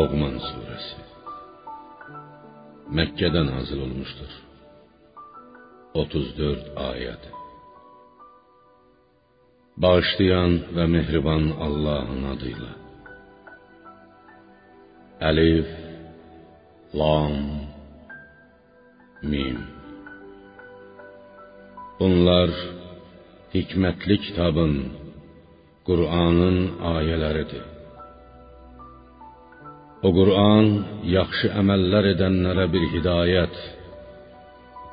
Loğman suresi Məkkədə nazil olmuşdur. 34 ayət. Bağışlayan və mehriban Allahın adıyla. Əlif Lam Mim Bunlar hikmətli kitabın, Qur'anın ayələridir. O Qur'an yaxşı əməllər edənlərə bir hidayət,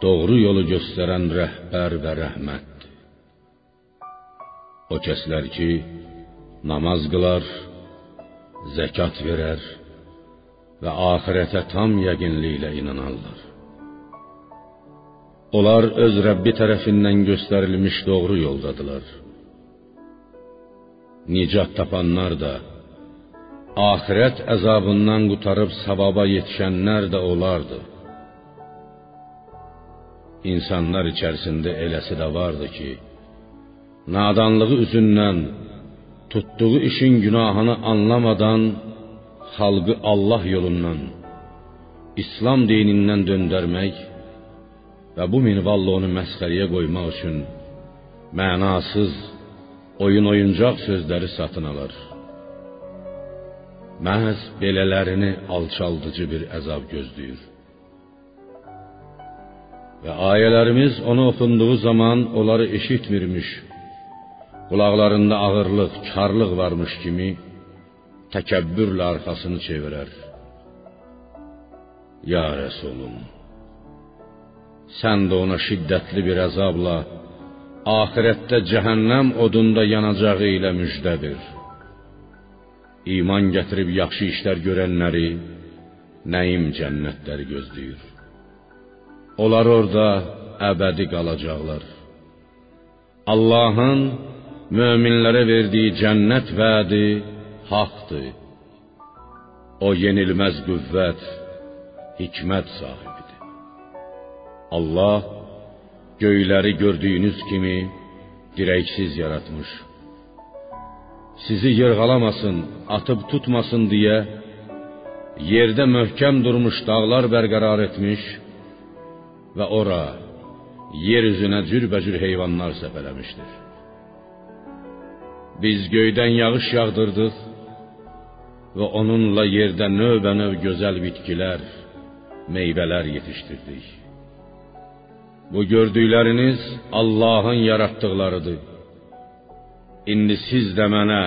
doğru yolu göstərən rəhbər və rəhmətdir. O kəslər ki, namaz qılar, zəkat verər və axirətə tam yəqinliklə inanarlar. Onlar öz Rəbbi tərəfindən göstərilmiş doğru yoldadılar. Nicat tapanlar da axirət əzabından qurtarıb savaba yetişənlər də olardı. İnsanlar içərisində eləsi də vardı ki, nadanlığı üzündən tutduğu işin günahını anlamadan xalqı Allah yolundan, İslam dinindən döndərmək və bu minvalla onu məsxəriyə qoymaq üçün mənasız, oyun oyuncaq sözləri satın alır. Məhz belələrini alçaldıcı bir əzab gözləyir. Və ayələrimiz onu oxunduğu zaman onları eşitmirmiş, qulaqlarında ağırlıq, karlıq varmış kimi təkəbbürlə arxasını çevirər. Ya Rəsulum, sən də ona şiddətli bir əzabla axirətdə cəhənnəm odunda yanacağı ilə müjdə ver. İman gətirib yaxşı işlər görənləri nəyim cənnətləri gözləyir. Onlar orada əbədi qalacaqlar. Allahın möminlərə verdiyi cənnət vədi haqqdır. O yenilməz qüvvət, hikmət sahibidir. Allah göyləri gördüyünüz kimi dirəksiz yaratmış sizi yırğalamasın, atıb tutmasın deyə yerdə möhkəm durmuş dağlar bərqərar etmiş və ora yer üzünə cürbəcür heyvanlar səpələmişdir. Biz göydən yağış yağdırdıq və onunla yerdə növbənöv gözəl bitkilər, meyvələr yetişdirdik. Bu gördükləriniz Allahın yaratdıqlarıdır. İndi siz də mənə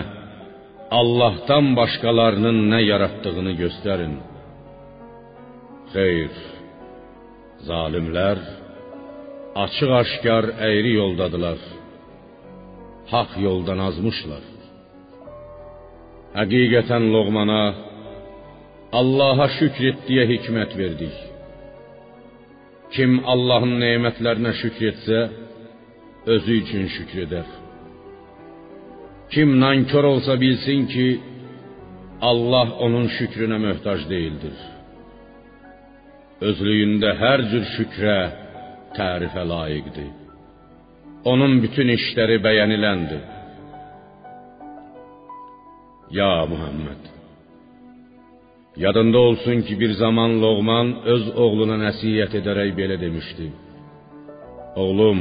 Allahdan başqalarının nə yaratdığını göstərin. Xeyr. Zalimlər açıq-aşkar əyri yoldadılar. Haqq yoldan azmışlar. Həqiqətən Loğmana Allaha şükr et deyə hikmət verdik. Kim Allahın nemətlərinə şükr etsə, özü üçün şükr edər. Kim nankör olsa bilsin ki Allah onun şükrünə möhtac deyildir. Özlüyündə hər cür şükrə, tərifə layiqdir. Onun bütün işləri bəyəniləndir. Ya Muhammed Yadında olsun ki bir zaman Loğman öz oğluna nəsihət edərək belə demişdi. Oğlum,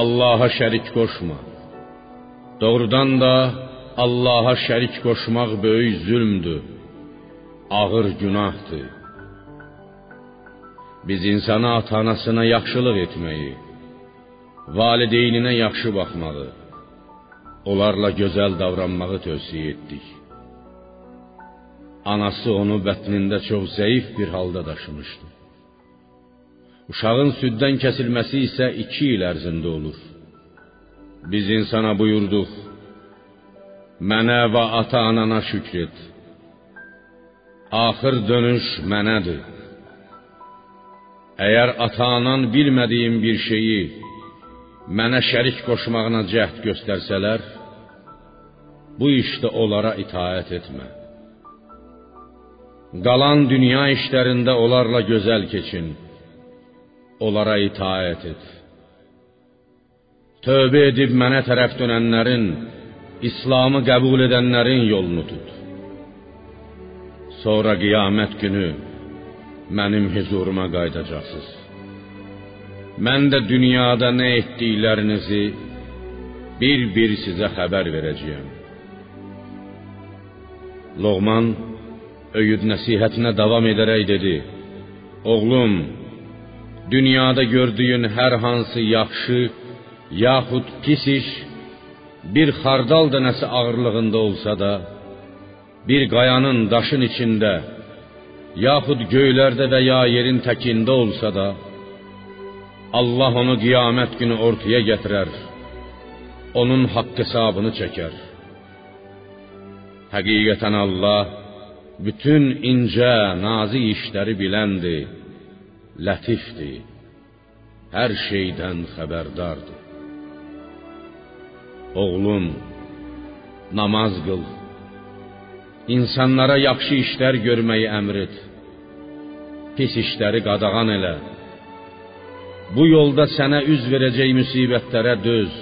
Allaha şərik qoşma. Doğrudan da Allaha şərik qoşmaq böyük zülmdür. Ağır günahdır. Biz insana ata-anasına yaxşılıq etməyi, valideyninə yaxşı baxmağı, onlarla gözəl davranmağı tövsiyə etdik. Anası onu bətnində çox zəif bir halda daşımışdı. Uşağın süddən kəsilməsi isə iki il ərzində olur. Biz insana buyurduq, mənə və ata-anana şükr et. Axır dönüş mənədir. Əgər ata-anan bilmədiyim bir şeyi mənə şərik qoşmağına cəhd göstərsələr, bu işdə onlara itaət etmə. Qalan dünya işlərində onlarla gözəl keçin. Onlara itaət et. Tövbə edib mənə tərəf dönənlərin, İslamı qəbul edənlərin yolunu tut. Sonra qiyamət günü mənim huzuruma qayıdacaqsınız. Mən də dünyada nə etdiklərinizi bir-bir sizə xəbər verəcəyəm. Loğman öyüd nəsihətinə davam edərək dedi: Oğlum, dünyada gördüyün hər hansı yaxşı yaxud pis iş bir xardal dənəsi ağırlığında olsa da, bir qayanın daşın içində, yaxud göylərdə və ya yerin təkində olsa da, Allah onu qiyamət günü ortaya gətirər. Onun haqq hesabını çəkər. Həqiqətən Allah bütün incə, nazik işləri biləndir, lətifdir. Hər şeydən xəbərdardır. Oğlum, namaz qıl. İnsanlara yaxşı işlər görməyi əmr et. Pis işləri qadağan elə. Bu yolda sənə üz verəcək müsibətlərə döz.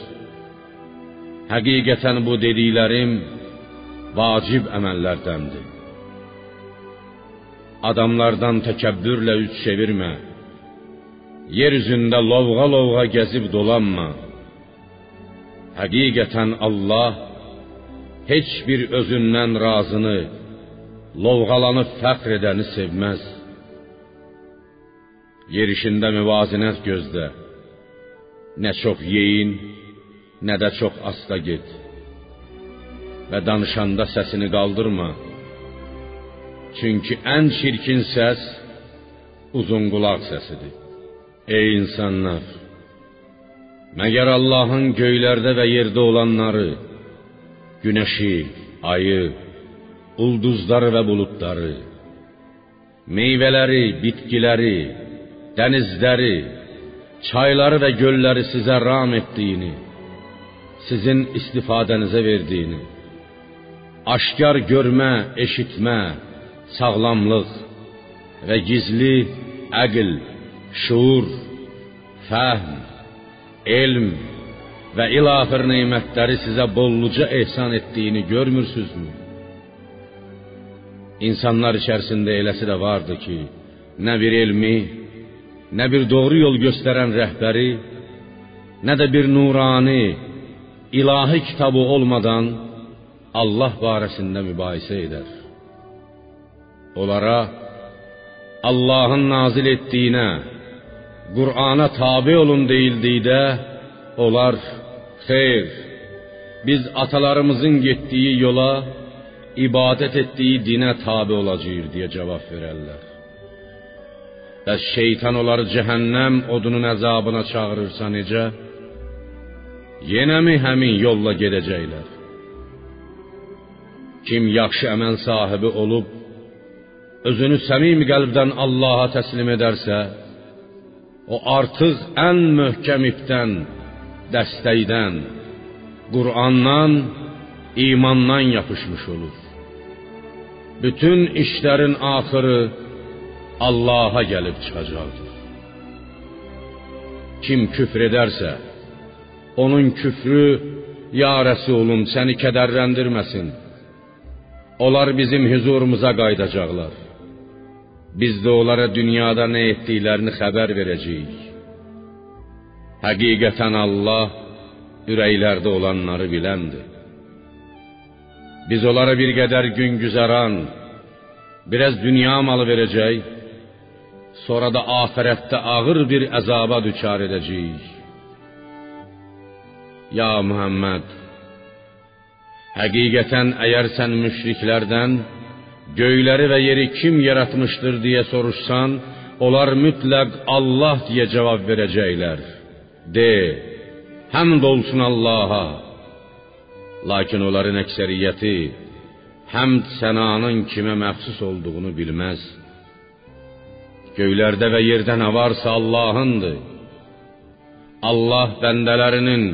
Həqiqətən bu dediklərim vacib əməllərdəndir. Adamlardan təkəbbürlə üz çevirmə. Yer üzündə lovğa-lovğa gəzib dolanma. Həqiqətən Allah heç bir özündən razını, lovğalanıb fəxr edəni sevməz. Yerişində müvazinət gözlə. Nə çox yeyin, nə də çox asta get. Və danışanda səsini qaldırma. Çünki ən çirkin səs uzun qulaq səsidir. Ey insanlar, məgər Allahın göylərdə və yerdə olanları, günəşi, ayı, ulduzları və buludları, meyvələri, bitkiləri, dənizləri, çayları və gölləri sizə ram etdiyini, sizin istifadənizə verdiyini, aşkar görmə, eşitmə, sağlamlıq və gizli əql, şuur, fəhm, elm və ilaxır nemətləri sizə bolluca ehsan etdiyini görmürsünüzmü? İnsanlar içərisində eləsi də vardı ki, nə bir elmi, nə bir doğru yol göstərən rəhbəri, nə də bir nurani, ilahi kitabı olmadan Allah barəsində mübahisə edər. Onlara Allahın nazil etdiyinə, Qur'ana tabe olun deyildikdə, onlar xeyr, biz atalarımızın getdiyi yola, ibadət etdiyi dinə tabe olacağıq deyə cavab verərlər. Bəs şeytan onları cəhənnəm odunun əzabına çağırırsa necə? Yenəmi həmin yolla gedəcəklər? Kim yaxşı əməl sahibi olub özünü səmimi qəlbdən Allaha təslim edərsə, o artıq ən möhkəm ipdən, dəstəkdən, Qur'andan, imandan yapışmış olur. Bütün işlərin axırı Allaha gəlib çıxacaqdır. Kim küfr edərsə, onun küfrü ya Rəsulum səni kədərləndirməsin. Onlar bizim huzurumuza qayıdacaqlar. Biz də onlara dünyada nə etdiklərini xəbər verəcəyik. Həqiqətən Allah ürəklərdə olanları biləndir. Biz onlara bir qədər gün güzəran, biraz dünya malı verəcək, sonra da axirətdə ağır bir əzaba düçar edəcəyik. Ya Muhammed, həqiqətən əgər sən müşriklərdən göyləri və yeri kim yaratmışdır deyə soruşsan, onlar mütləq Allah deyə cavab verəcəklər. De, həmd olsun Allaha. Lakin onların əksəriyyəti həmd sənanın kimə məxsus olduğunu bilməz. Göylərdə və yerdə nə varsa Allahındır. Allah bəndələrinin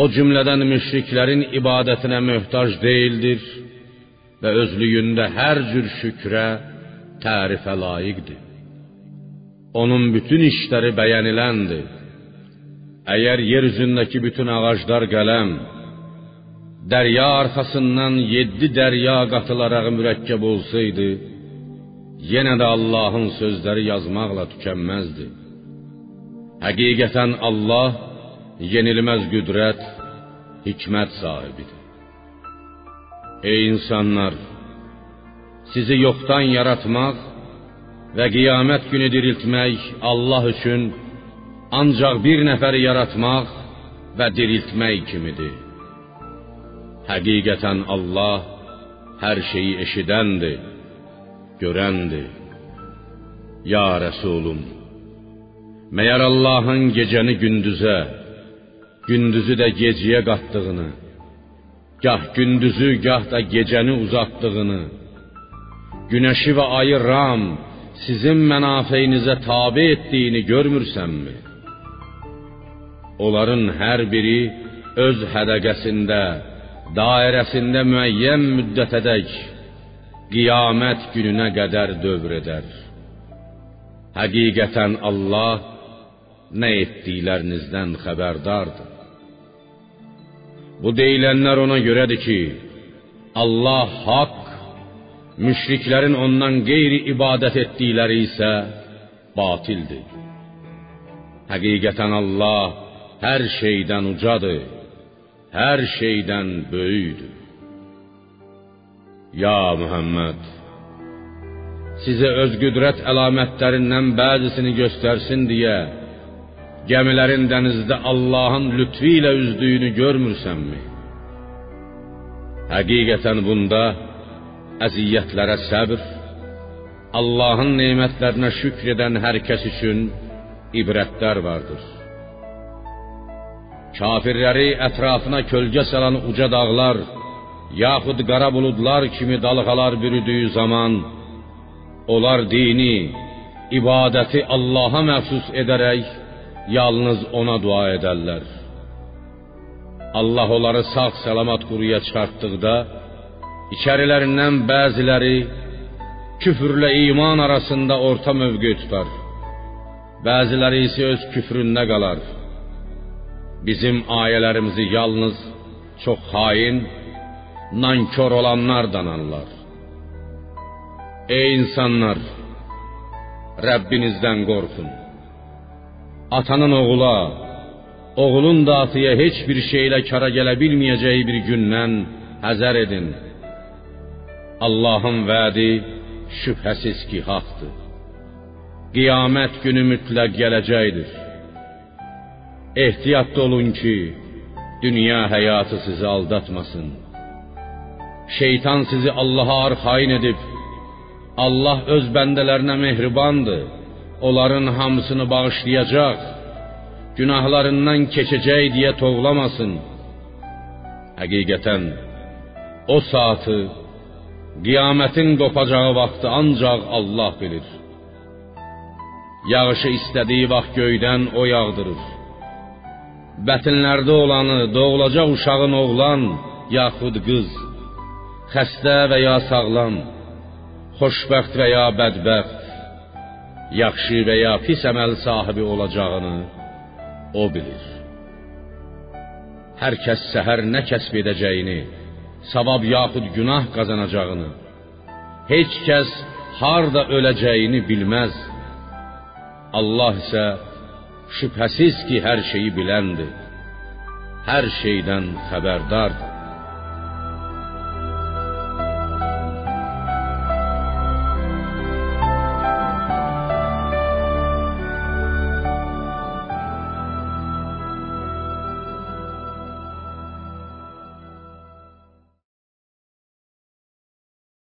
o cümlədən müşriklərin ibadətinə möhtac deyildir və özlüyündə hər cür şükrə, tərifə layiqdir. Onun bütün işləri bəyəniləndir. Əgər yer üzündəki bütün ağaclar qələm, dərya arxasından yeddi dərya qatılaraq mürəkkəb olsaydı, yenə də Allahın sözləri yazmaqla tükənməzdi. Həqiqətən Allah yenilməz qüdrət, hikmət sahibidir. Ey insanlar, sizi yoxdan yaratmaq və qiyamət günü diriltmək Allah üçün ancaq bir nəfəri yaratmaq və diriltmək kimidir. Həqiqətən Allah hər şeyi eşidəndir, görəndir. Ya Rəsulum, məyər Allahın gecəni gündüzə, gündüzü də gecəyə qatdığını, gah gündüzü, gah da gecəni uzatdığını, günəşi və ayı Ram sizin mənafeyinizə tabe etdiyini görmürsənmi? Onların hər biri öz hədəqəsində, dairəsində müəyyən müddətədək qiyamət gününə qədər dövr edər. Həqiqətən Allah nə etdiklərinizdən xəbərdardır. Bu deyilənlər ona görədir ki, Allah haqq, müşriklərin ondan qeyri ibadət etdikləri isə batildir. Həqiqətən Allah hər şeydən ucadır, hər şeydən böyükdür. Ya Muhammed, sizə öz qüdrət əlamətlərindən bəzisini göstərsin deyə gəmilərin dənizdə Allahın lütfi ilə üzdüyünü görmürsənmi? Həqiqətən bunda əziyyətlərə səbr, Allahın nemətlərinə şükr edən hər kəs üçün ibrətlər vardır. Kafirləri ətrafına kölgə salan uca dağlar, yaxud qara buludlar kimi dalğalar bürüdüyü zaman, onlar dini, ibadəti Allaha məxsus edərək, yalnız ona dua edərlər. Allah onları sağ salamat quruya çıxartdıqda, içərilərindən bəziləri küfrlə iman arasında orta mövqe tutar. Bəziləri isə öz küfründə qalar. Bizim ayələrimizi yalnız çox hain, nankor olanlar danarlar. Ey insanlar, Rəbbinizdən qorxun. Atanın oğula, oğlun da atıya heç bir şeylə kara gələ bilməyəcəyi bir gündən həzər edin. Allahın vədi şübhəsiz ki, haqdır. Qiyamət günü mütləq gələcəkdir. Ehtiyatlı olun ki, dünya həyatı sizi aldatmasın. Şeytan sizi Allaha arxayın edib, Allah öz bəndələrinə mehribandır. Onların hamısını bağışlayacaq. Günahlarından keçəcək deyə toğlamasın. Həqiqətən o saatı, qiyamətin qopacağı vaxtı ancaq Allah bilir. Yağışı istədiyi vaxt göydən o yağdırır. Bətinlərdə olanı, doğulacaq uşağın oğlan yaxud qız, xəstə və ya sağlam, xoşbəxt və ya bədbəxt, yaxşı və ya pis əməl sahibi olacağını o bilir. Hər kəs səhər nə kəsb edəcəyini, savab yaxud günah qazanacağını, heç kəs harda öləcəyini bilməz. Allah isə şübhəsiz ki, hər şeyi biləndir. Hər şeydən xəbərdardır.